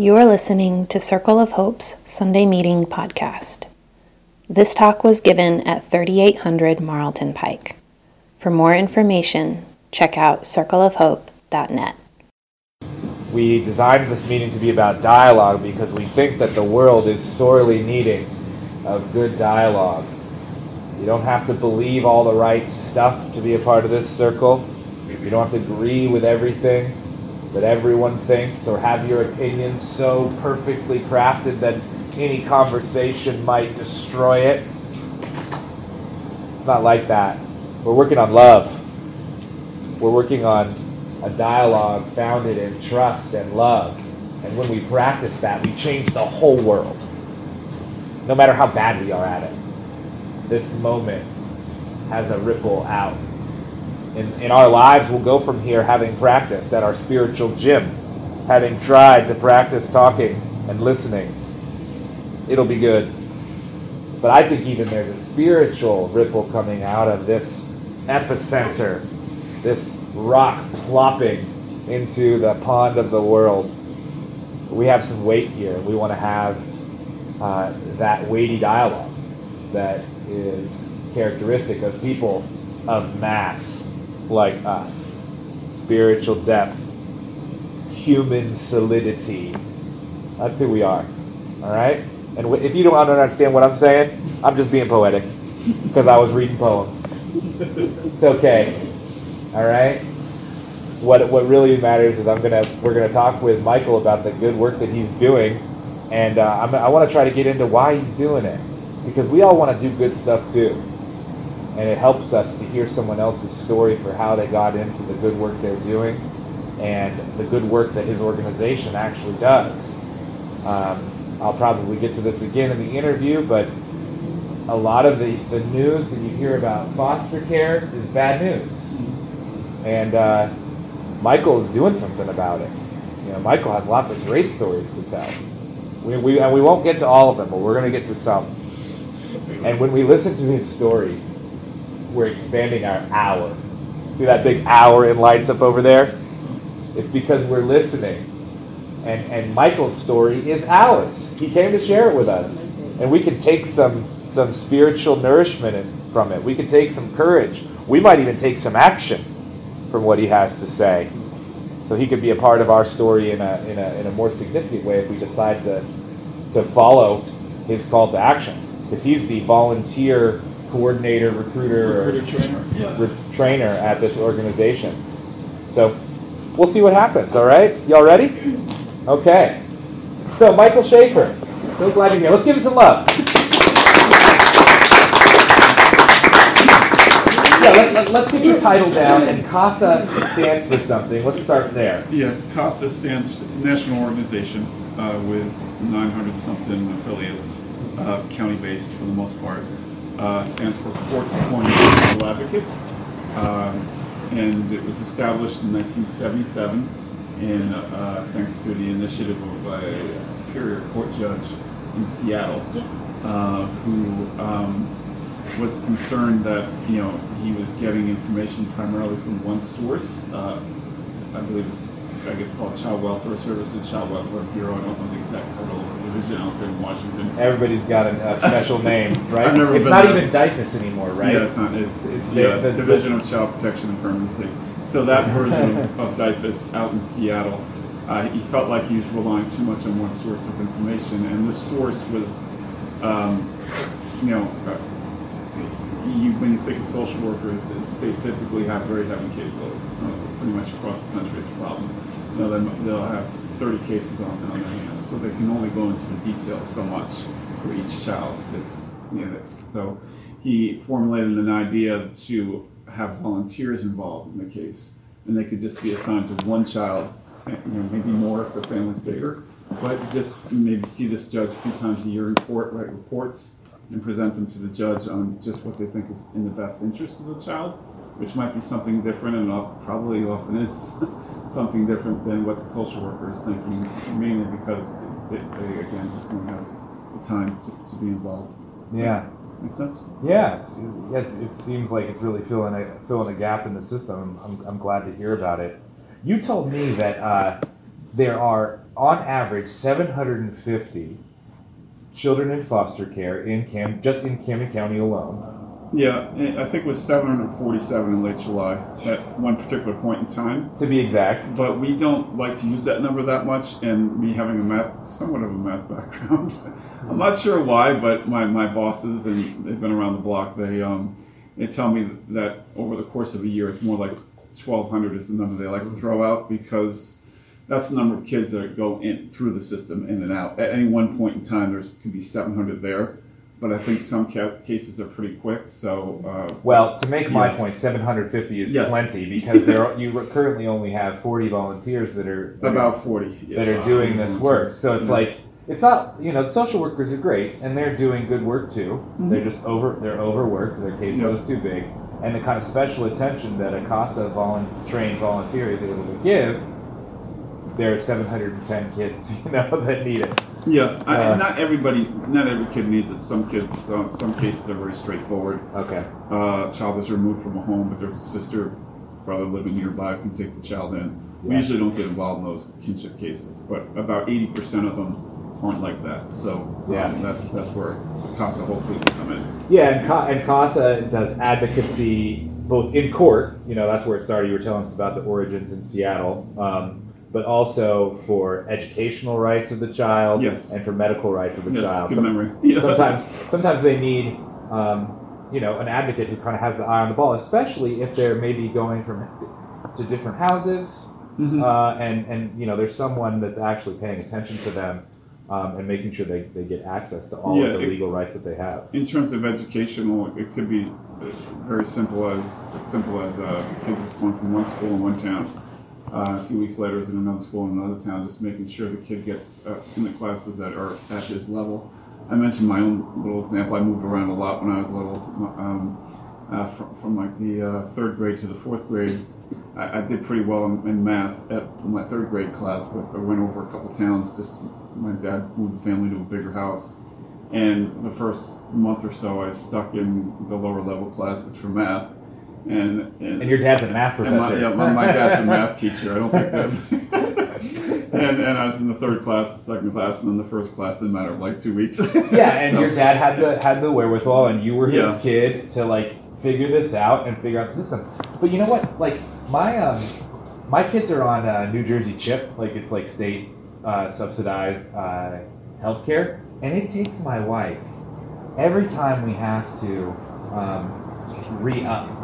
You are listening to Circle of Hope's Sunday Meeting podcast. This talk was given at 3800 Marlton Pike. For more information, check out circleofhope.net. We designed this meeting to be about dialogue because we think that the world is sorely needing of good dialogue. You don't have to believe all the right stuff to be a part of this circle. You don't have to agree with everything that everyone thinks or have your opinions so perfectly crafted that any conversation might destroy it. It's not like that. We're working on love. We're working on a dialogue founded in trust and love. And when we practice that, we change the whole world. No matter how bad we are at it. This moment has a ripple out in, in our lives, we'll go from here having practiced at our spiritual gym, having tried to practice talking and listening. It'll be good. But I think even there's a spiritual ripple coming out of this epicenter, this rock plopping into the pond of the world. We have some weight here. We want to have uh, that weighty dialogue that is characteristic of people of mass like us. Spiritual depth, human solidity. That's who we are. All right? And if you don't understand what I'm saying, I'm just being poetic because I was reading poems. It's okay. All right? What, what really matters is I'm gonna we're gonna talk with Michael about the good work that he's doing, and uh, i want to try to get into why he's doing it because we all want to do good stuff too and it helps us to hear someone else's story for how they got into the good work they're doing and the good work that his organization actually does. Um, I'll probably get to this again in the interview, but a lot of the, the news that you hear about foster care is bad news. And uh, Michael is doing something about it. You know, Michael has lots of great stories to tell. We, we, and we won't get to all of them, but we're going to get to some. And when we listen to his story, we're expanding our hour. See that big hour in lights up over there? It's because we're listening. And, and Michael's story is ours. He came to share it with us. And we can take some, some spiritual nourishment from it. We can take some courage. We might even take some action from what he has to say. So he could be a part of our story in a, in a, in a more significant way if we decide to, to follow his call to action. Because he's the volunteer coordinator, recruiter, recruiter trainer. Yeah. trainer at this organization. So we'll see what happens. All right, y'all ready? Okay. So Michael Schaefer, so glad you're here. Let's give him some love. Yeah, let, us get your title down. And CASA stands for something. Let's start there. Yeah, CASA stands. It's a national organization uh, with 900 something affiliates, uh, county based for the most part uh, stands for Court Appointed Legal Advocates. Um, and it was established in 1977 in, uh, thanks to the initiative of a Superior Court judge in Seattle uh, who um, was concerned that you know he was getting information primarily from one source. Uh, I believe it's I guess called Child Welfare Services, Child Welfare Bureau. I don't know the exact title of the division out there in Washington. Everybody's got a, a special name, right? I've never it's been not there. even DYFS anymore, right? Yeah, it's not. It's, it's yeah, the, Division of Child Protection and Permanency. So that version of, of DYFS out in Seattle, uh, he felt like he was relying too much on one source of information, and this source was, um, you know, uh, you, when you think of social workers, they typically have very heavy caseloads, uh, pretty much across the country. It's a problem you know, they'll have 30 cases on, on their hands, so they can only go into the details so much for each child. That's, so he formulated an idea to have volunteers involved in the case, and they could just be assigned to one child, you know, maybe more if the family's bigger, but just maybe see this judge a few times a year in court, write reports, and present them to the judge on just what they think is in the best interest of the child, which might be something different and probably often is something different than what the social worker is thinking, mainly because they, they again, just don't have the time to, to be involved. Yeah. Makes sense? Yeah, it's, it's, it seems like it's really filling a, filling a gap in the system. I'm, I'm glad to hear about it. You told me that uh, there are on average 750 children in foster care in Cam, just in Camden County alone. Yeah, I think it was 747 in late July at one particular point in time. To be exact. But we don't like to use that number that much, and me having a math, somewhat of a math background, I'm not sure why, but my, my bosses, and they've been around the block, they, um, they tell me that over the course of a year, it's more like 1,200 is the number they like to throw out because that's the number of kids that go in through the system in and out. At any one point in time, there's could be 700 there but I think some ca- cases are pretty quick. So, uh, well, to make my point, 750 is yes. plenty because there you currently only have 40 volunteers that are that about are, 40 that are doing this work. So it's yeah. like it's not you know the social workers are great and they're doing good work too. Mm-hmm. They're just over they're overworked. Their caseload is too big, and the kind of special attention that a CASA trained volunteer is able to give there are 710 kids, you know, that need it. Yeah, I, uh, not everybody, not every kid needs it. Some kids, uh, some cases are very straightforward. Okay. Uh, child is removed from a home, but there's a sister, brother living nearby can take the child in. We usually don't get involved in those kinship cases, but about 80% of them aren't like that. So um, yeah, that's that's where CASA hopefully will come in. Yeah, and, Ca- and CASA does advocacy both in court. You know, that's where it started. You were telling us about the origins in Seattle. Um, but also for educational rights of the child yes. and for medical rights of the yes, child. Good Some, memory. Yeah. Sometimes, sometimes they need, um, you know, an advocate who kind of has the eye on the ball, especially if they're maybe going from to different houses, mm-hmm. uh, and and you know, there's someone that's actually paying attention to them. Um, and making sure they, they get access to all yeah, of the legal rights that they have. In terms of educational, it could be very simple as as simple as uh, kids going from one school in one town uh, a few weeks later is in another school in another town, just making sure the kid gets uh, in the classes that are at his level. I mentioned my own little example. I moved around a lot when I was little, um, uh, from, from, like the uh, third grade to the fourth grade. I, I did pretty well in, in, math at my third grade class, but I went over a couple towns. Just my dad moved the family to a bigger house, and the first month or so, I was stuck in the lower level classes for math and, and, and your dad's a math professor. My, yeah, my, my, dad's a math teacher. I don't think that. and, and I was in the third class, the second class, and then the first class in a matter of like two weeks. yeah, and so. your dad had the had the wherewithal, and you were his yeah. kid to like figure this out and figure out the system. But you know what? Like my um my kids are on uh, New Jersey CHIP, like it's like state uh, subsidized uh, healthcare, and it takes my wife every time we have to um, re up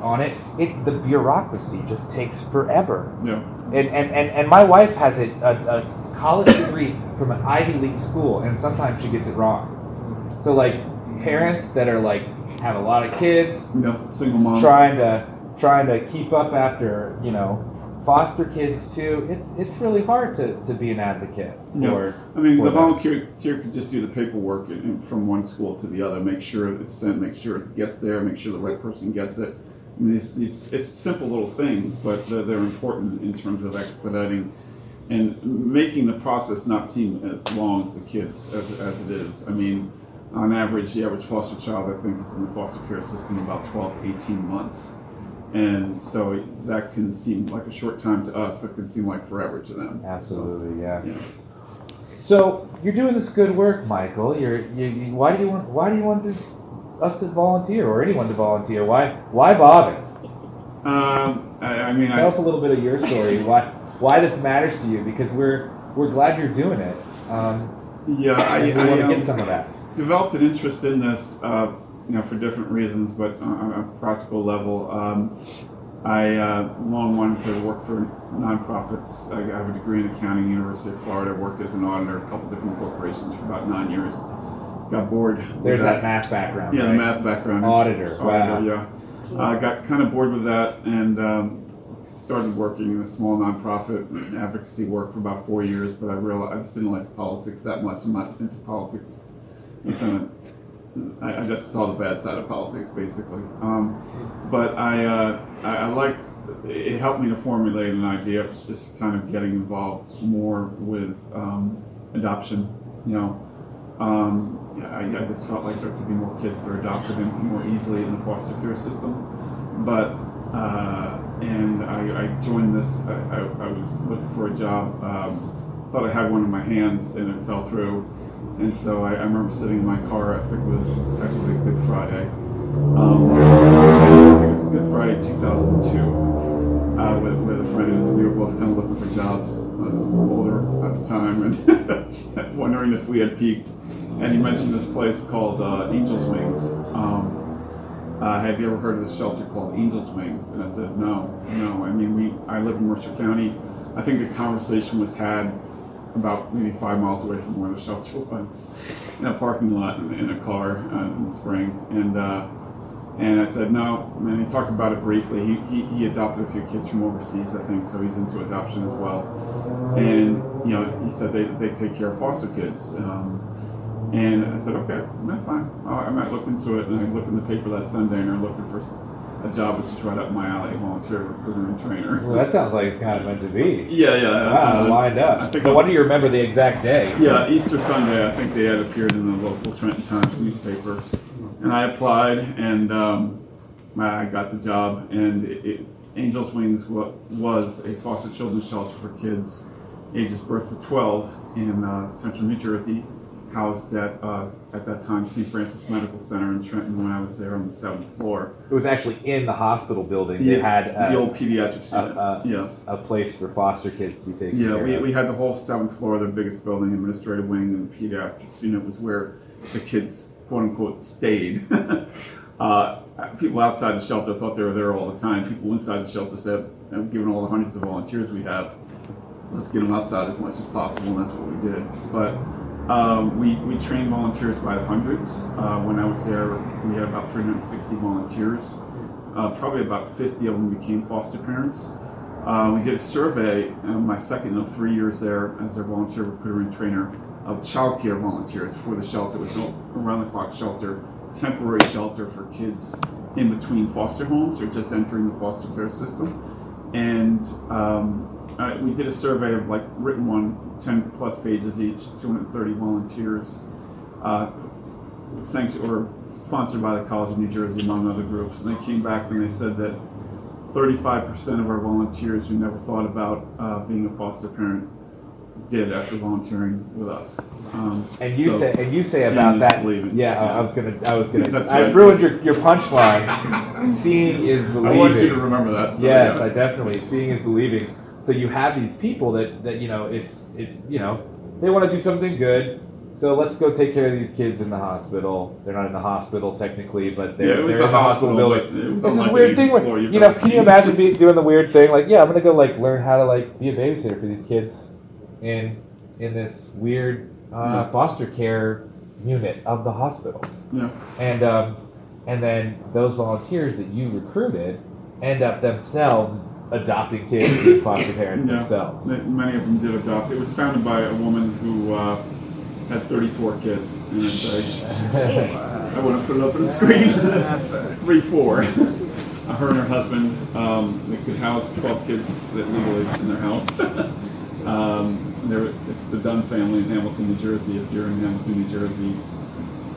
on it, it the bureaucracy just takes forever. Yeah. And and, and, and my wife has a, a, a college degree from an Ivy League school, and sometimes she gets it wrong. So like parents that are like have a lot of kids, know, single mom, trying to trying to keep up after you know foster kids too. It's it's really hard to, to be an advocate for. I mean, the volunteer could just do the paperwork from one school to the other, make sure it's sent, make sure it gets there, make sure the right person gets it these, these, it's simple little things, but they're, they're important in terms of expediting and making the process not seem as long to kids as, as it is. I mean, on average, the average foster child, I think, is in the foster care system about 12 to 18 months. And so that can seem like a short time to us, but can seem like forever to them. Absolutely, so, yeah. yeah. So you're doing this good work, Michael. You're, you, you, why do you want why do you want to us to volunteer or anyone to volunteer? Why why bother? Um, I, I mean, tell I, us a little bit of your story. why why this matters to you? Because we're we're glad you're doing it. Um, yeah, I, we want to um, get some of that. Developed an interest in this, uh, you know, for different reasons, but on a practical level. Um, I uh, long wanted to work for nonprofits. I have a degree in accounting, University of Florida. I worked as an auditor, a couple different corporations for about nine years got bored. There's that. that. math background. Yeah, right? the math background. Auditor. Auditor wow. Yeah. I got kind of bored with that and um, started working in a small nonprofit advocacy work for about four years. But I realized I just didn't like politics that much. I'm not into politics. I, I just saw the bad side of politics, basically. Um, but I, uh, I, I liked. It helped me to formulate an idea of just kind of getting involved more with um, adoption. You know, um, I, I, just felt like there could be more kids that are adopted more easily in the foster care system. But uh, and I, I, joined this. I, I, was looking for a job um, thought I had one in my hands and it fell through. And so I, I remember sitting in my car. I think it was actually Good Friday. Um, I think it was Good Friday 2002 uh, with, with a friend. Was, we were both kind of looking for jobs, uh, older at the time, and wondering if we had peaked. And he mentioned this place called uh, Angel's Wings. Um, uh, have you ever heard of this shelter called Angel's Wings? And I said, no, no. I mean, we I live in Mercer County. I think the conversation was had about maybe five miles away from where the shelter was, in a parking lot in, in a car uh, in the spring. And uh, and I said, no. And he talked about it briefly. He, he, he adopted a few kids from overseas, I think, so he's into adoption as well. And you know, he said they, they take care of foster kids. Um, and I said, okay, that's fine. I might look into it. And I looked in the paper that Sunday and they're looking for a job that's right up my alley, volunteer recruiter and trainer. Well, that sounds like it's kind of meant to be. Yeah, yeah. Wow, uh, lined up. I think but what do you remember the exact day? Yeah, Easter Sunday. I think they had appeared in the local Trenton Times newspaper, and I applied, and um, I got the job. And it, it, Angels Wings was a foster children's shelter for kids ages birth to 12 in uh, central New Jersey housed at uh, at that time St. Francis Medical Center in Trenton when I was there on the seventh floor. It was actually in the hospital building. They had uh, the old pediatrics unit. Uh, yeah, a place for foster kids to be taken yeah, care we, of. we had the whole seventh floor, the biggest building, administrative wing, and the pediatrics unit was where the kids quote unquote stayed. uh, people outside the shelter thought they were there all the time. People inside the shelter said, given all the hundreds of volunteers we have, let's get them outside as much as possible, and that's what we did. But um, we, we trained volunteers by the hundreds. Uh, when I was there, we had about 360 volunteers. Uh, probably about 50 of them became foster parents. Uh, we did a survey, uh, my second of three years there as a volunteer recruiter and trainer, of child care volunteers for the shelter. It was an around the clock shelter, temporary shelter for kids in between foster homes or just entering the foster care system. And um, uh, we did a survey of like written one, 10 plus pages each, 230 volunteers, uh, or sponsored by the College of New Jersey, among other groups. And they came back and they said that 35% of our volunteers who never thought about uh, being a foster parent did after volunteering with us. Um, and you so say, and you say about that. Yeah, yeah, I was gonna, I was gonna. That's I right. ruined your, your punchline. seeing is believing. I want you to remember that. So yes, yeah. I definitely. Seeing is believing. So you have these people that, that you know it's it you know they want to do something good. So let's go take care of these kids in the hospital. They're not in the hospital technically, but they're, yeah, they're in the hospital, building. It's this weird thing where you know, can you imagine be, doing the weird thing like, yeah, I'm gonna go like learn how to like be a babysitter for these kids in in this weird uh, yeah. foster care unit of the hospital. Yeah. And um, and then those volunteers that you recruited end up themselves adopting kids and foster parents yeah, themselves. Many of them did adopt. It was founded by a woman who uh, had 34 kids, and I, I want to put it up on the screen. Three, four. her and her husband, um, they could house 12 kids that legally in their house. Um, it's the Dunn family in Hamilton, New Jersey. If you're in Hamilton, New Jersey,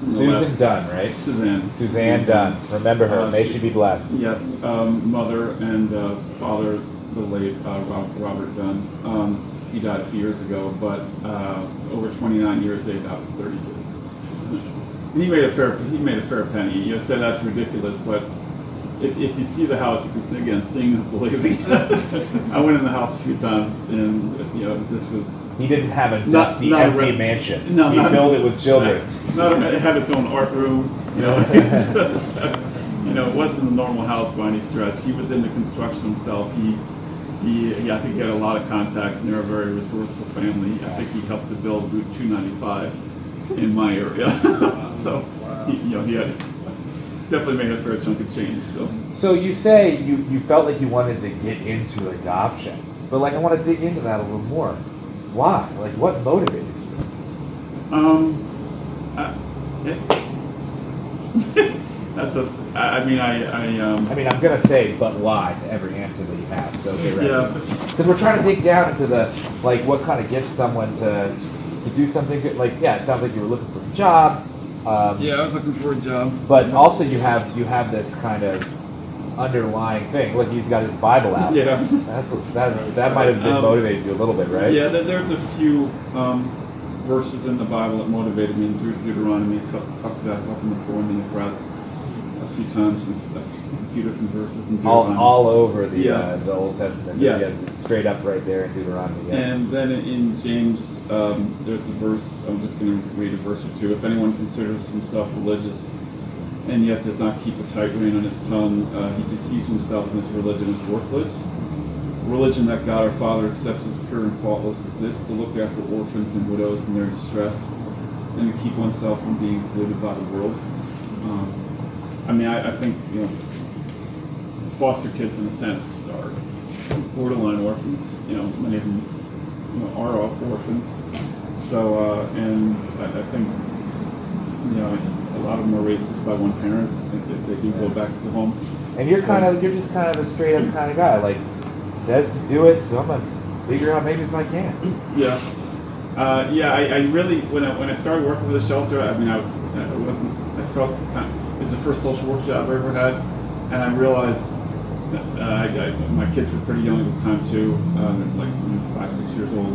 Susan Dunn, right? Suzanne. Suzanne Dunn. Remember her. Uh, May she, she, be blessed. Yes. Um, mother and uh, father, the late uh, Robert Dunn. Um, he died a few years ago, but uh, over 29 years they adopted 30 kids. he made a fair he made a fair penny. You say that's ridiculous, but if, if you see the house, again, seeing is believing. I went in the house a few times, and you know, this was. He didn't have a dusty, not, not empty a mansion. No, he not, filled it with children. Not, not, it had its own art room. You know, you know, it wasn't a normal house by any stretch. He was into construction himself. He, he, I think he had a lot of contacts, and they're a very resourceful family. I think he helped to build Route 295 in my area. so, he, you know, he had definitely made a fair chunk of change. So, so you say you, you felt like you wanted to get into adoption, but like I want to dig into that a little more. Why? Like, what motivated you? Um, uh, that's a. I mean, I. I, um, I mean, I'm gonna say, but why to every answer that you have. So. Yeah. Because we're trying to dig down into the like what kind of gets someone to to do something good. Like, yeah, it sounds like you were looking for a job um, yeah, I was looking for a job. But also, you have you have this kind of underlying thing. Look, he's got his Bible out. Yeah. That's that. That might have been um, motivated you a little bit, right? Yeah. There's a few um, verses in the Bible that motivated me. Deuteronomy talks about helping the poor and the oppressed a few times, a few different verses in Deuteronomy. All, all over the yeah. uh, the Old Testament. Yes. Yeah, straight up right there in Deuteronomy. Yeah. And then in James, um, there's the verse. I'm just going to read a verse or two. If anyone considers himself religious and yet does not keep a tight rein on his tongue, uh, he deceives himself, and his religion is worthless. Religion that God our Father accepts as pure and faultless is this: to look after orphans and widows in their distress, and to keep oneself from being polluted by the world. Um, I mean, I, I, think you know, foster kids in a sense are borderline orphans. You know, many of them you know, are orphans. So, uh, and I, I think you know a lot of them are raised just by one parent if they do go back to the home. And you're so, kind of you're just kind of a straight up kind of guy. Like says to do it, so I'm gonna figure out maybe if I can. Yeah. Uh, yeah, I, I, really when I when I started working with the shelter, I mean, I, I wasn't. I felt kind of, was the first social work job I ever had, and I realized that, uh, I, my kids were pretty young at the time too, uh, like five, six years old,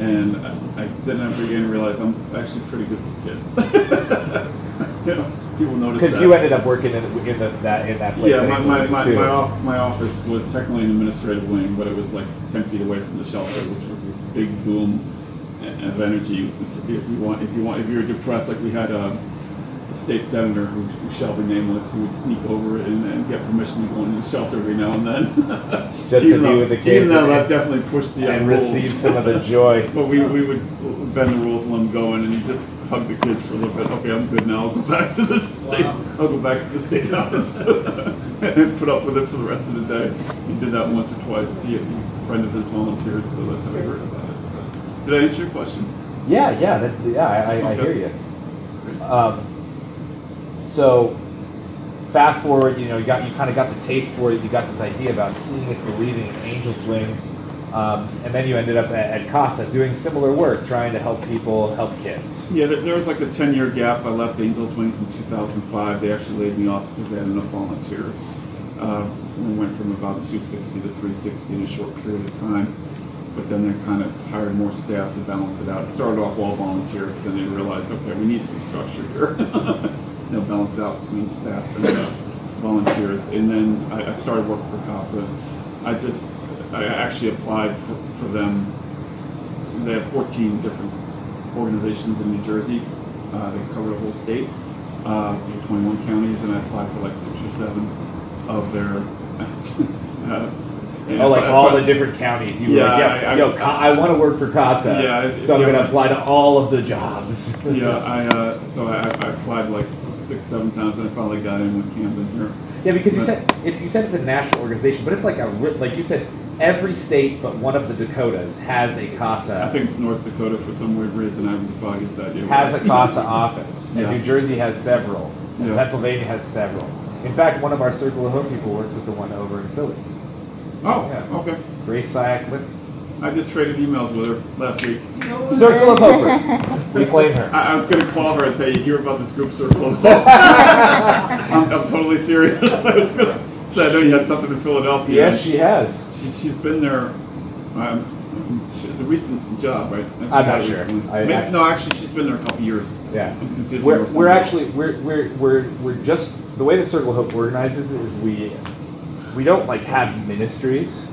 and I, didn't ever again realize I'm actually pretty good with kids. you know, people notice Because you ended up working in, in the, that in that place. Yeah, my my, my, my, off, my office was technically an administrative wing, but it was like ten feet away from the shelter, which was this big boom of energy. If you want, if you want, if you were depressed, like we had a, a state senator who, who shall be nameless, who would sneak over and, and get permission to go into the shelter every now and then. Just to be with the kids. Even though that definitely pushed the and receive some of the joy. but we, we would bend the rules and let him go in, and he just hug the kids for a little bit. Okay, I'm good now. I'll go back to the state. Wow. I'll go back to the state house and put up with it for the rest of the day. He did that once or twice. He, a friend of his volunteered, so that's how we heard about it. Did I answer your question? Yeah, yeah, that, yeah. I, I, I hear you. Um, so fast forward, you know, you got you kind of got the taste for it. You got this idea about seeing is believing in angels' wings. Um, and then you ended up at, at, CASA doing similar work, trying to help people, help kids. Yeah, there, there was like a 10 year gap. I left Angels Wings in 2005. They actually laid me off because they had enough volunteers. Uh, we went from about 260 to 360 in a short period of time. But then they kind of hired more staff to balance it out. It started off all volunteer, but then they realized, okay, we need some structure here. you know, balance it out between staff and uh, volunteers. And then I, I started working for CASA. I just I actually applied for, for them. They have 14 different organizations in New Jersey. Uh, they cover the whole state, uh, 21 counties, and I applied for like six or seven of their. uh, oh, like all the different counties. You yeah, were like, yeah, I, yo, I, I want to work for CASA. Yeah, so I'm yeah, going to apply to all of the jobs. yeah, I uh, so I, I applied like six, seven times, and I finally got in with Camden here. Yeah, because but, you said it's you said it's a national organization, but it's like a like you said every state but one of the Dakotas has a CASA. I think it's North Dakota for some weird reason. I was probably guess that. Has a CASA office. And yeah. New Jersey has several. And yeah. Pennsylvania has several. In fact, one of our Circle of Hope people works at the one over in Philly. Oh, yeah. okay. Grace Sayak. I just traded emails with her last week. Circle of Hope. we claim her. I, I, was going to call her and say, you hear about this group Circle of Hope? I'm, I'm, totally serious. I was going to say, I know you had something in Philadelphia. Yes, she has she's, she's been there. Um, it's a recent job, right? I'm not sure. I, Maybe, I, no, actually, she's been there a couple years. Yeah. We're, we're actually we're, we're we're we're just the way the Circle of Hope organizes is we we don't like have ministries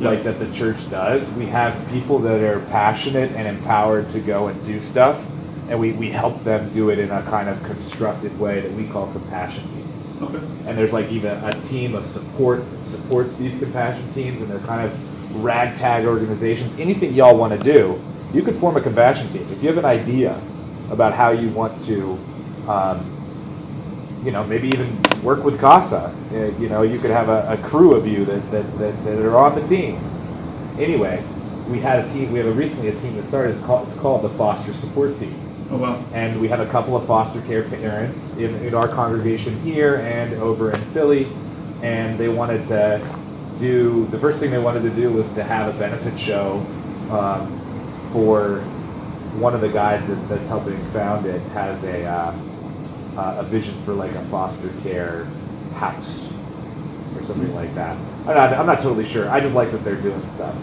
like that the church does. We have people that are passionate and empowered to go and do stuff, and we, we help them do it in a kind of constructed way that we call compassion teams. Okay. And there's like even a team of support that supports these compassion teams, and they're kind of ragtag organizations. Anything y'all want to do, you could form a compassion team. If you have an idea about how you want to, um, you know, maybe even work with CASA, uh, you know, you could have a, a crew of you that, that, that, that, are on the team. Anyway, we had a team, we have a recently a team that started, it's called, it's called the Foster Support Team Oh, wow. And we have a couple of foster care parents in, in our congregation here and over in Philly. And they wanted to do, the first thing they wanted to do was to have a benefit show um, for one of the guys that, that's helping found it has a, uh, uh, a vision for like a foster care house. or something like that. I'm not, I'm not totally sure. I just like that they're doing stuff.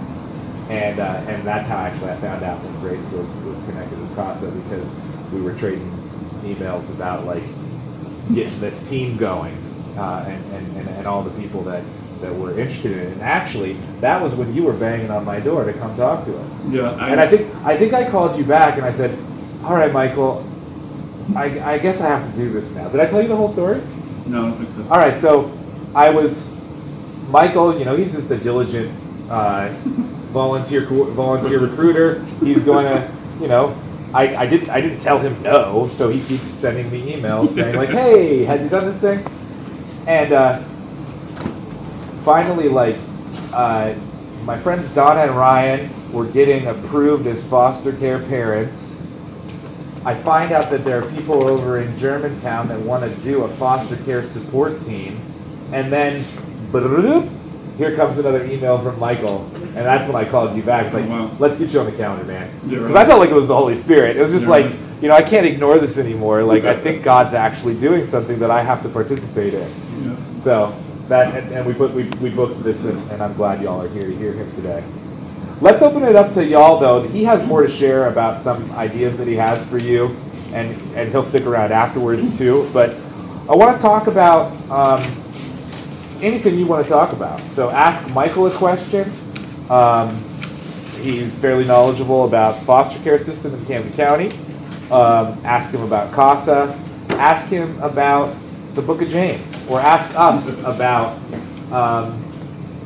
And, uh, and that's how actually I found out that Grace was, was connected with CASA because we were trading emails about like getting this team going uh, and, and, and, and all the people that, that were interested in it. And actually, that was when you were banging on my door to come talk to us. Yeah. I, and I think I think I called you back and I said, "All right, Michael, I, I guess I have to do this now." Did I tell you the whole story? No, I don't think so. All right, so I was Michael. You know, he's just a diligent uh, volunteer volunteer recruiter. He's going to, you know. I, I didn't I didn't tell him no, so he keeps sending me emails saying like, "Hey, have you done this thing?" And uh, finally, like, uh, my friends Donna and Ryan were getting approved as foster care parents. I find out that there are people over in Germantown that want to do a foster care support team. And then, here comes another email from Michael. And that's when I called you back. It's like, wow. let's get you on the calendar, man. Because right. I felt like it was the Holy Spirit. It was just You're like, right. you know, I can't ignore this anymore. Like, I think God's actually doing something that I have to participate in. Yeah. So that and, and we put we, we booked this and, and I'm glad y'all are here to hear him today. Let's open it up to y'all though. He has more to share about some ideas that he has for you, and and he'll stick around afterwards too. But I want to talk about um, anything you want to talk about. So ask Michael a question. Um, he's fairly knowledgeable about foster care system in Camden County. Um, ask him about CASA. Ask him about the book of James, or ask us about um,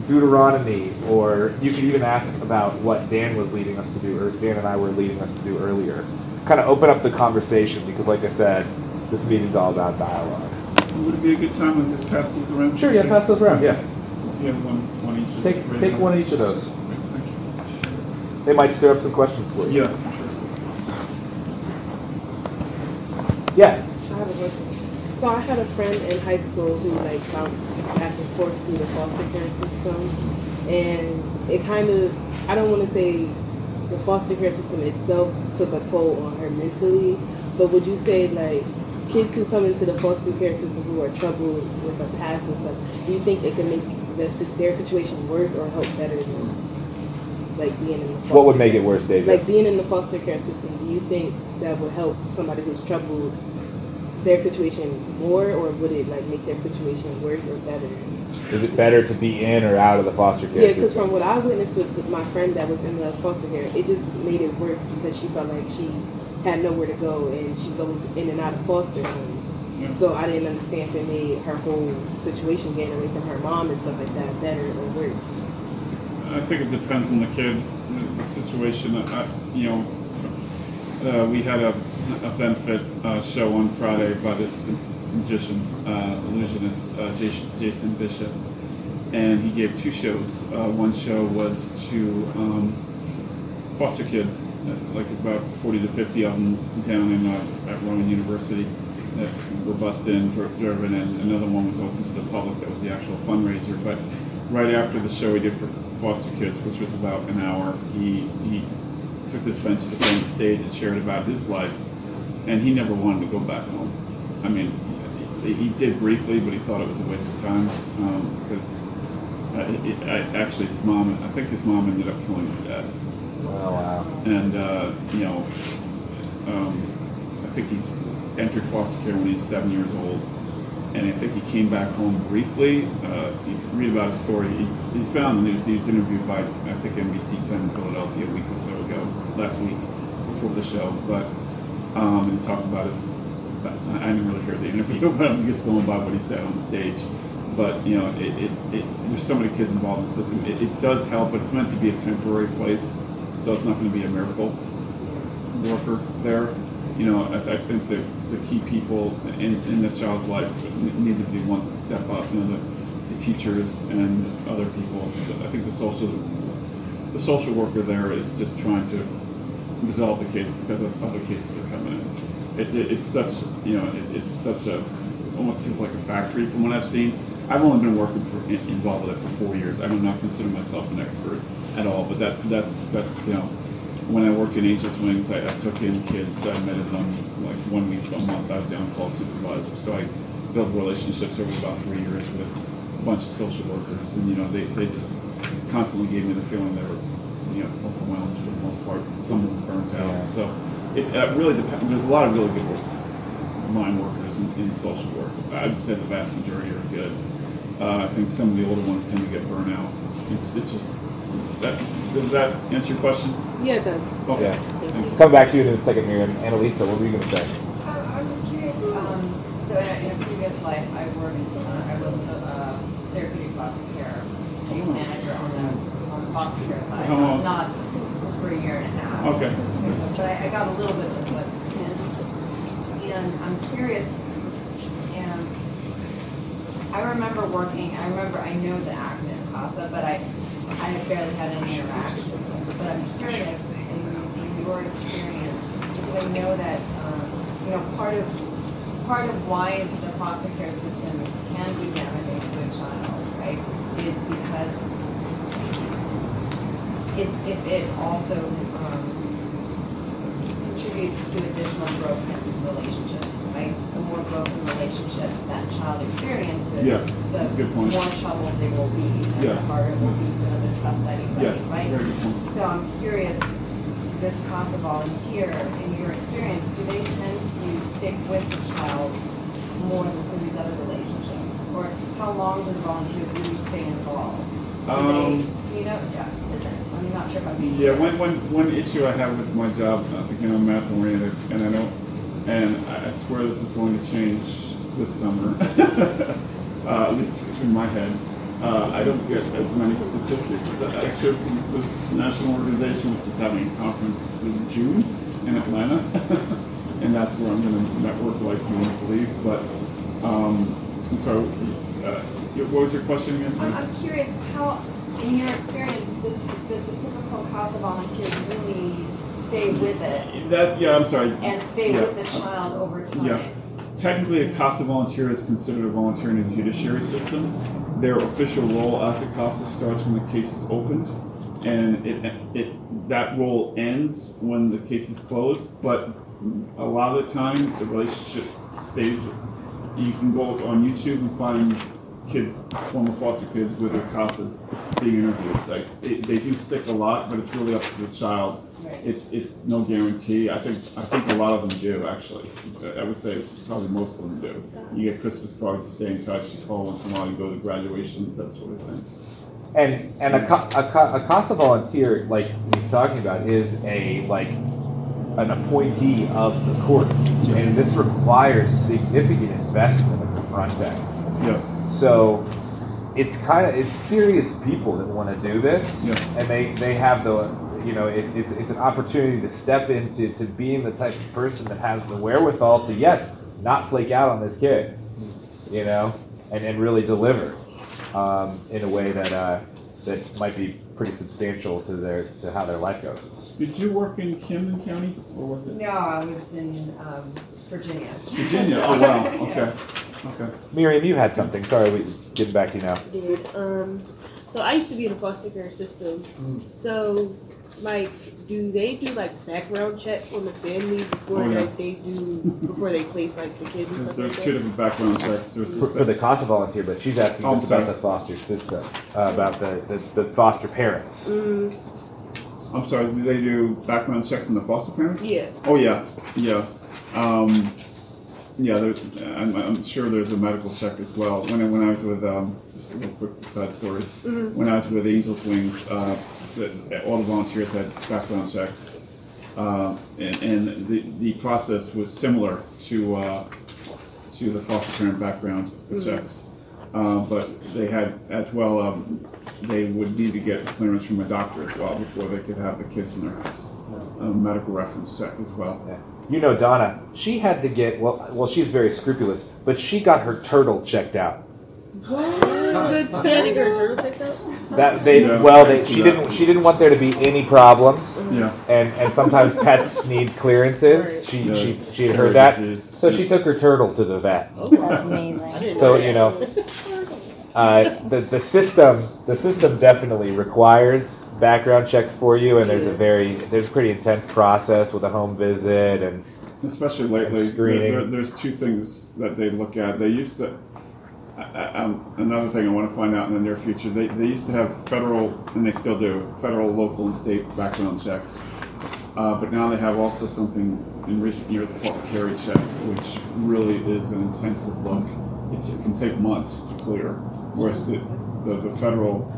Deuteronomy, or you could even ask about what Dan was leading us to do, or Dan and I were leading us to do earlier. Kind of open up the conversation because, like I said, this meeting's all about dialogue. Would it be a good time to just pass these around? Sure, yeah, pass those around. Yeah, Yeah, one, one each. Take- take three. one each of those. Great, Thank you. they might stir up some questions for you. Yeah, sure. Yeah. I have a question. So I had a friend in high school who like bounced back and forth through the foster care system, and it kind of I don't want to say the foster care system itself took a toll on her mentally, but would you say like kids who come into the foster care system who are troubled with the past and stuff, do you think it can make their, their situation worse or help better than like being in the foster What would make it worse, David? like being in the foster care system, do you think that would help somebody who's troubled their situation more, or would it like make their situation worse or better? Is it better to be in or out of the foster care Yeah, because from what I witnessed with, with my friend that was in the foster care, it just made it worse because she felt like she had nowhere to go and she was always in and out of foster homes. Yeah. So I didn't understand if it made her whole situation getting away from her mom and stuff like that better or worse. I think it depends on the kid, the, the situation. I, you know, uh, we had a, a benefit uh, show on Friday by this magician, uh, illusionist, uh, Jason, Jason Bishop, and he gave two shows. Uh, one show was to um, foster kids, uh, like about 40 to 50 of them down in at Rowan University that were bussed in, dri- driven, and another one was open to the public. That was the actual fundraiser. But right after the show he did for foster kids, which was about an hour, he he took this bench to the front of the stage and shared about his life, and he never wanted to go back home. I mean, he, he did briefly, but he thought it was a waste of time because uh, I, actually his mom, I think his mom ended up killing his dad Oh wow. and uh, you know, um, I think he's entered foster care when he's seven years old, and I think he came back home briefly. Uh, you can read about his story. He, he's been on the news. He was interviewed by I think NBC 10 in Philadelphia a week or so ago, last week before the show. But um, and he talked about his. I didn't really hear the interview, but I'm just going by what he said on stage. But you know, it, it, it, there's so many kids involved in the system. It, it does help, but it's meant to be a temporary place, so it's not going to be a miracle worker there. You know, I, I think that the key people in, in the child's life need to be ones to step up. You know, the, the teachers and other people. I think the social the social worker there is just trying to resolve the case because of other cases are coming in. It, it, it's such you know it, it's such a almost feels like a factory from what I've seen. I've only been working for involved with it for four years. I do not consider myself an expert at all, but that that's that's you know when I worked in Angels Wings, I, I took in kids. I met them like one week, one month. I was the on-call supervisor, so I built relationships over about three years with a bunch of social workers, and you know they, they just constantly gave me the feeling they were you know overwhelmed for the most part. Some of them burnt out. Yeah. So it uh, really depends. There's a lot of really good line workers in, in, social work. I'd say the vast majority are good. Uh, I think some of the older ones tend to get burnt out. It's, it's just that, does that answer your question? Yeah, it does. Okay. Yeah. Come back to you in a second, Miriam. Annalisa, what were you going to say? I, am just curious. Um, so in a, in a, previous life, I worked. Uh, I was a uh, therapeutic foster care case manager on the on the foster care side. How long? Not just for a year and a half. Okay. But I, I got a little bit of like and I'm curious. And I remember working. I remember I know the active CASA, but I I have barely had any interaction. But I'm curious in, in your experience because I know that um, you know part of part of why the foster care system can be damaging to a child, right, is because if, if it also um, contributes to additional broken relationships, broken relationships that child experiences, yes. the good point. more trouble they will be, and yes. the harder it will be for them to trust anybody, yes. right? Very good point. So I'm curious, this CASA volunteer, in your experience, do they tend to stick with the child more than through these other relationships? Or how long do the volunteers really stay involved? Do um, they, you know, yeah, I'm not sure about Yeah, one, one, one issue I have with my job, uh, again, I'm math oriented, and I don't and I swear this is going to change this summer, uh, at least in my head. Uh, I don't get as many statistics. I showed this national organization, which is having a conference this June in Atlanta, and that's where I'm going to network like you won't believe. But um, so, uh, what was your question again? I'm, I'm curious how, in your experience, does, does the typical CASA volunteer really stay with it. That yeah, I'm sorry. And stay yeah. with the child over time. Yeah. Technically, a CASA volunteer is considered a volunteer in the judiciary system. Their official role as a CASA starts when the case is opened, and it, it that role ends when the case is closed. But a lot of the time, the relationship stays. You can go on YouTube and find kids, former foster kids with their CASAs being interviewed. Like it, they do stick a lot, but it's really up to the child it's it's no guarantee. I think I think a lot of them do actually. I would say probably most of them do. You get Christmas cards, you stay in touch, you call once in a while, you go to graduations, that sort of thing. And and a, a, a CASA volunteer, like he's talking about, is a like an appointee of the court, and this requires significant investment at the front end. Yeah. So it's kind of it's serious people that want to do this, yeah. and they they have the you know, it, it's, it's an opportunity to step into to being the type of person that has the wherewithal to, yes, not flake out on this kid, you know, and, and really deliver um, in a way that uh, that might be pretty substantial to their to how their life goes. Did you work in Camden County, or was it? No, I was in um, Virginia. Virginia. Oh wow. Okay. yeah. Okay. Miriam, you had something. Sorry, we getting back to you now. I did. Um, so I used to be in the foster care system. Mm. So like do they do like background checks on the family before oh, yeah. like they do before they place like the kids and stuff There's like two different background checks. For, for the CASA volunteer, but she's asking oh, just about the foster system, uh, about the, the, the, foster parents. Mm. I'm sorry, do they do background checks on the foster parents? Yeah. Oh yeah, yeah. Um, yeah, I'm, I'm, sure there's a medical check as well. When I, when I was with, um, just a little quick side story, mm-hmm. when I was with Angels Wings, uh, that all the volunteers had background checks, uh, and, and the, the process was similar to uh, to the foster parent background mm-hmm. checks, uh, but they had as well. Um, they would need to get clearance from a doctor as well before they could have the kids in their house. A medical reference check as well. Yeah. You know, Donna, she had to get well. Well, she's very scrupulous, but she got her turtle checked out. What? The turtle? That they yeah, well they she didn't she didn't want there to be any problems. Yeah. And and sometimes pets need clearances. She yeah. she she had heard that. So she took her turtle to the vet. Oh, that's amazing. So you know, uh, the the system the system definitely requires background checks for you, and there's a very there's a pretty intense process with a home visit and especially lately. There, there's two things that they look at. They used to um, another thing I want to find out in the near future, they, they used to have federal, and they still do, federal, local, and state background checks. Uh, but now they have also something in recent years called a CARI check, which really is an intensive look. It, it can take months to clear, whereas the, the, the federal,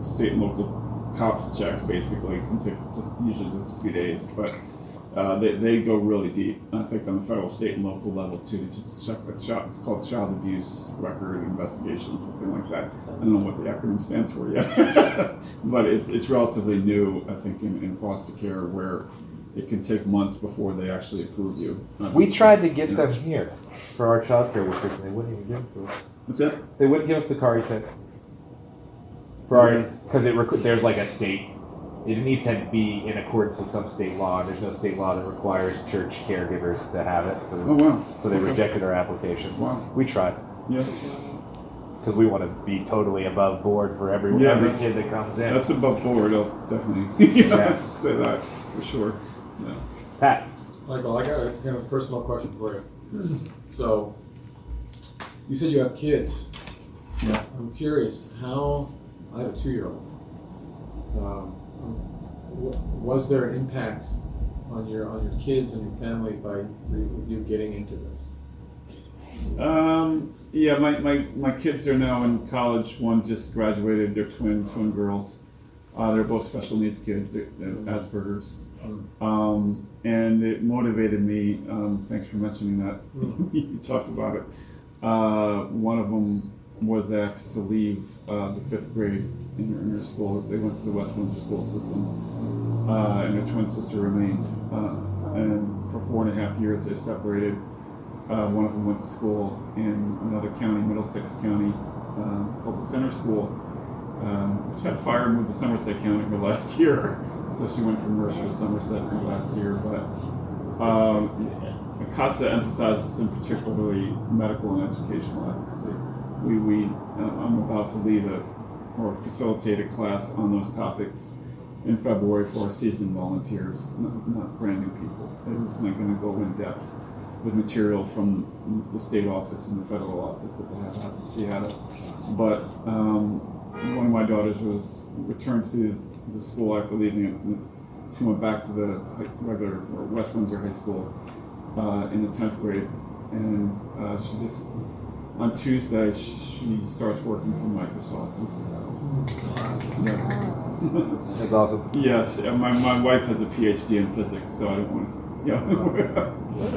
state and local cops check basically can take just usually just a few days. But uh, they, they go really deep. I think on the federal, state, and local level too. To just check the child, it's called child abuse record investigation, something like that. I don't know what the acronym stands for yet, but it's it's relatively new. I think in, in foster care where it can take months before they actually approve you. We tried to get them here for our child care workers, and they wouldn't even give them to us. What's that? They wouldn't give us the CARI check. For because it rec- there's like a state, it needs to be in accordance with some state law, and there's no state law that requires church caregivers to have it, Oh so, wow. so they Okay. rejected our application. Wow. We tried, Yeah, because we want to be totally above board for every, Yeah, every that's- kid that comes in. that's above board. I'll definitely Yeah. say that for sure. Yeah. Pat, Michael, I got a kind of personal question for you. So, you said you have kids. Yeah. I'm curious, how, I have a two-year-old. Um, was there an impact on your, on your kids and your family by you getting into this? Um, yeah, my, my, my kids are now in college. One just graduated. They're twin twin girls. Uh, they're both special needs kids. They're, they're Asperger's. Um, and it motivated me. Um, thanks for mentioning that. you talked about it. Uh, one of them was asked to leave uh, the fifth grade in her, in her school. They went to the West Windsor school system, uh, and her twin sister remained. Uh, and for four and a half years, they separated. Uh, one of them went to school in another county, Middlesex County, uh, called the Center School, um, which had fire and moved to Somerset County her last year. So she went from Mercer to Somerset her last year. But um, CASA emphasizes in particularly medical and educational advocacy. We, we uh, I'm about to lead a or facilitate a class on those topics in February for our seasoned volunteers, not, not brand new people. It's going to go in depth with material from the state office and the federal office that they have out in Seattle. But um, one of my daughters was returned to the school after leaving it. She went back to the regular or West Windsor High School uh, in the 10th grade. And uh, she just, on Tuesday, she starts working for Microsoft in Seattle. Yeah. that's awesome. Yes, uh, my, my wife has a PhD in physics, so I don't want to,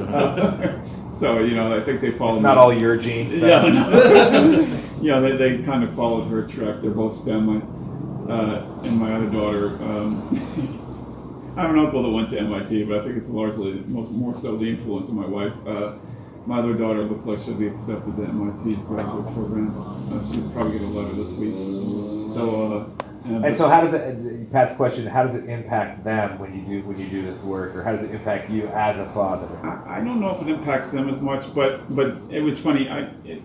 know. so, you know, I think they follow It's not all your genes. yeah, no. yeah, they, they kind of followed her track. They're both STEM. My, uh, and my other daughter, um, I have an uncle that went to MIT, but I think it's largely most, more so the influence of my wife. Uh, my other daughter looks like she'll be accepted to MIT's graduate program. Uh, she'll probably get a letter this week. So, uh, And so, how does it? Pat's question: How does it impact them when you do when you do this work, or how does it impact you as a father? I, I don't know if it impacts them as much, but but it was funny. I it,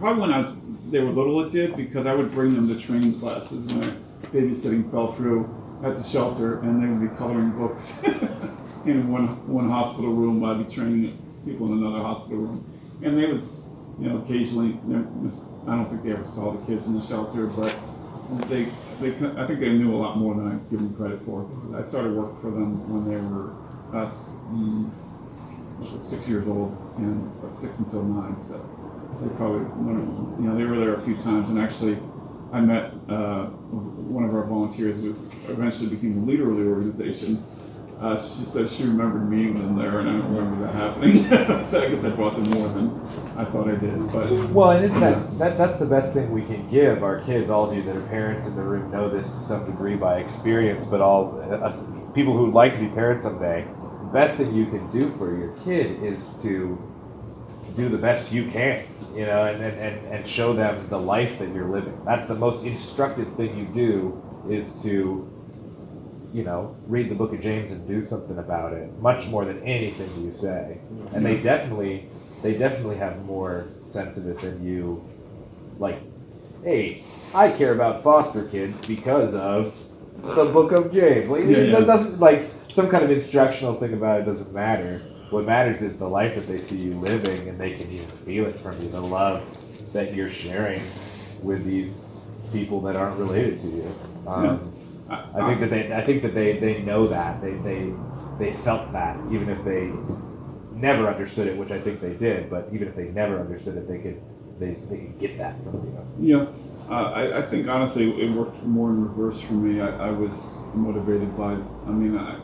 probably when I was they were little, it did because I would bring them to training classes when babysitting fell through at the shelter, and they would be coloring books in one one hospital room. While I'd be training people in another hospital room, and they would you know occasionally. I don't think they ever saw the kids in the shelter, but they they I think they knew a lot more than I give them credit for. 'cause I started work for them when they were us. Mm, six years old and six until nine. So they probably, you know, they were there a few times. And actually, I met uh, one of our volunteers who eventually became the leader of the organization. Uh, she said she remembered meeting them there, and I don't remember that happening. so I guess I brought them more than I thought I did. But Well, and isn't that, that that's the best thing we can give our kids? All of you that are parents in the room know this to some degree by experience, but all us, people who would like to be parents someday, the best thing you can do for your kid is to do the best you can, you know, and, and, and show them the life that you're living. That's the most instructive thing you do is to, you know, read the book of James and do something about it, much more than anything you say. And they definitely they definitely have more sense of it than you like hey i care about foster kids because of the book of james like Yeah, yeah. that doesn't like some kind of instructional thing about it doesn't matter what matters is the life that they see you living and they can even feel it from you the love that you're sharing with these people that aren't related to you. Um, yeah. I, think that they I think that they, they know that they, they they felt that even if they never understood it, which I think they did. But even if they never understood it, they could they, they could get that from you. Yeah. Uh, I, I think honestly it worked more in reverse for me. I, I was motivated by. I mean, I,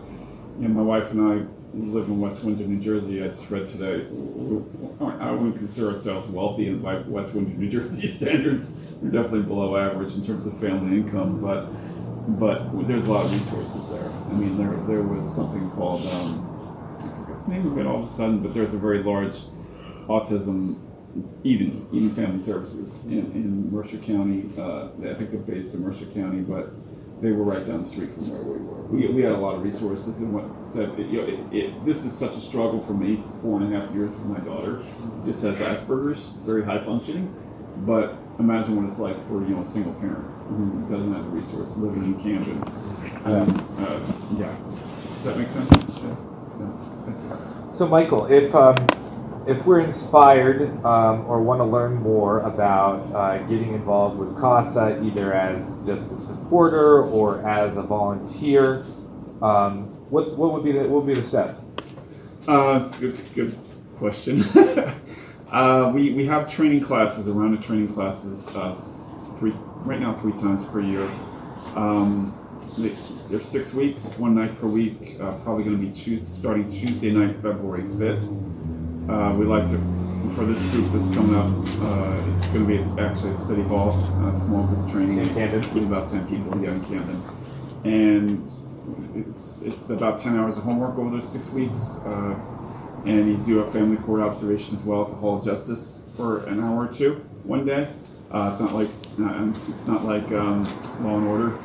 you know, my wife and I live in West Windsor, New Jersey. I just read today. I wouldn't consider ourselves wealthy by West Windsor, New Jersey standards. We're definitely below average in terms of family income, but but there's a lot of resources there. I mean, there there was something called um, name of it all of a sudden, but there's a very large autism Eden Eden Family Services in, in Mercer County. Uh, I think they're based in Mercer County, but they were right down the street from where we were. We, we had a lot of resources, and what said, it, you know, it, it, this is such a struggle for me. Four and a half years with my daughter, just has Asperger's, very high functioning. But imagine what it's like for you know a single parent who doesn't have the resource living in Camden. Um, uh, yeah, does that make sense? Yeah. yeah. So, Michael, if um, if we're inspired um, or want to learn more about uh, getting involved with CASA, either as just a supporter or as a volunteer, um, what's what would be the what would be the step? Uh, good, good question. uh, we we have training classes, around the training classes, uh, three right now three times per year. Um, they, they're six weeks, one night per week. Uh, probably going to be Tuesday, starting Tuesday night, February fifth. Uh, we like to, for this group that's coming up, uh, it's going to be actually at City Hall, a small group training. In Camden? With about 10 people, yeah, in Camden. And it's, it's about 10 hours of homework over those six weeks. Uh, and you do a family court observation as well at the Hall of Justice for an hour or two one day. Uh, it's not like uh, it's not like um, Law and Order.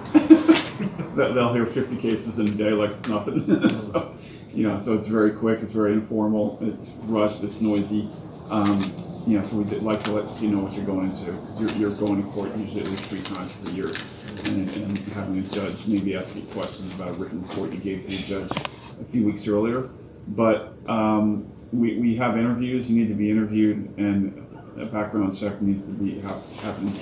They'll hear 50 cases in a day like it's nothing. so, you know, so it's very quick, it's very informal, it's rushed, it's noisy. Um, you know, so we like to let you know what you're going into because you're, you're going to court usually at least three times per year, and, and having a judge maybe ask you questions about a written report you gave to the judge a few weeks earlier. But um, we, we have interviews. You need to be interviewed, and a background check needs to be happening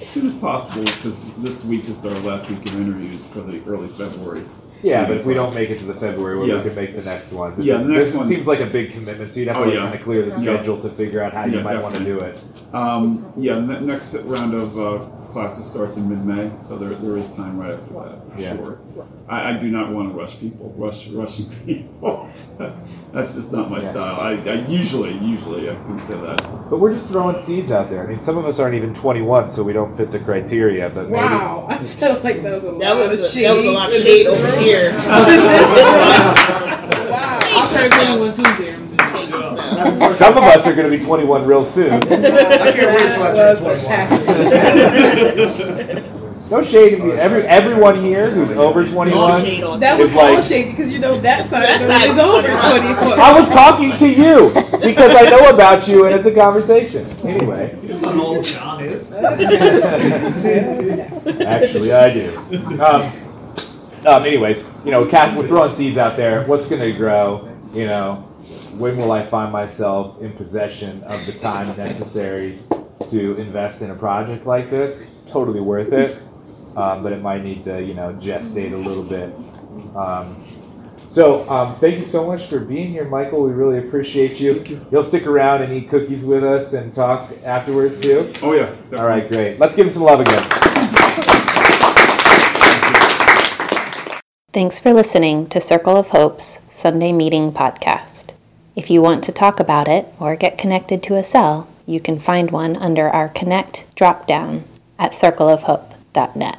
as soon as possible because this week is our last week of interviews for the early February. Yeah, but if we don't make it to the February, well, Yeah. we could make the next one. Yeah, the next this one- seems like a big commitment, so you'd have Oh, to yeah. kind of clear the Yeah. schedule to figure out how you Yeah, might want to do it. Um, yeah, the next round of uh, classes starts in mid-May, so there, there is time right after that, for Yeah. sure. I, I do not want to rush people, rush rushing people. That's just not my Yeah. style. I, I usually, usually, I can say that. But we're just throwing seeds out there. I mean, some of us aren't even 21, so we don't fit the criteria. But maybe Wow, I felt like that was a That lot was of shade. that was a lot of shade over here. wow, I'll turn 21 Tuesday. Some of us are going to be 21 real soon. I can't wait till I turn was 21. No shade. Every everyone here who's over 21. That that. was It's like- all shady because you know that side That side it is is over 21. 24. I was talking to you because I know about you and it's a conversation. Anyway. You know how old John is? Actually, I do. Um, um, anyways, you know, Kath, we're throwing seeds out there. What's going to grow? You know, when will I find myself in possession of the time necessary to invest in a project like this? Totally worth it, um, but it might need to, you know, gestate a little bit. Um, so, um, thank you so much for being here, Michael. We really appreciate you. You'll stick around and eat cookies with us and talk afterwards too. Oh yeah. Definitely. All right, great. Let's give him some love again. Thanks for listening to Circle of Hope's Sunday Meeting podcast. If you want to talk about it or get connected to a cell, you can find one under our Connect dropdown at circleofhope.net.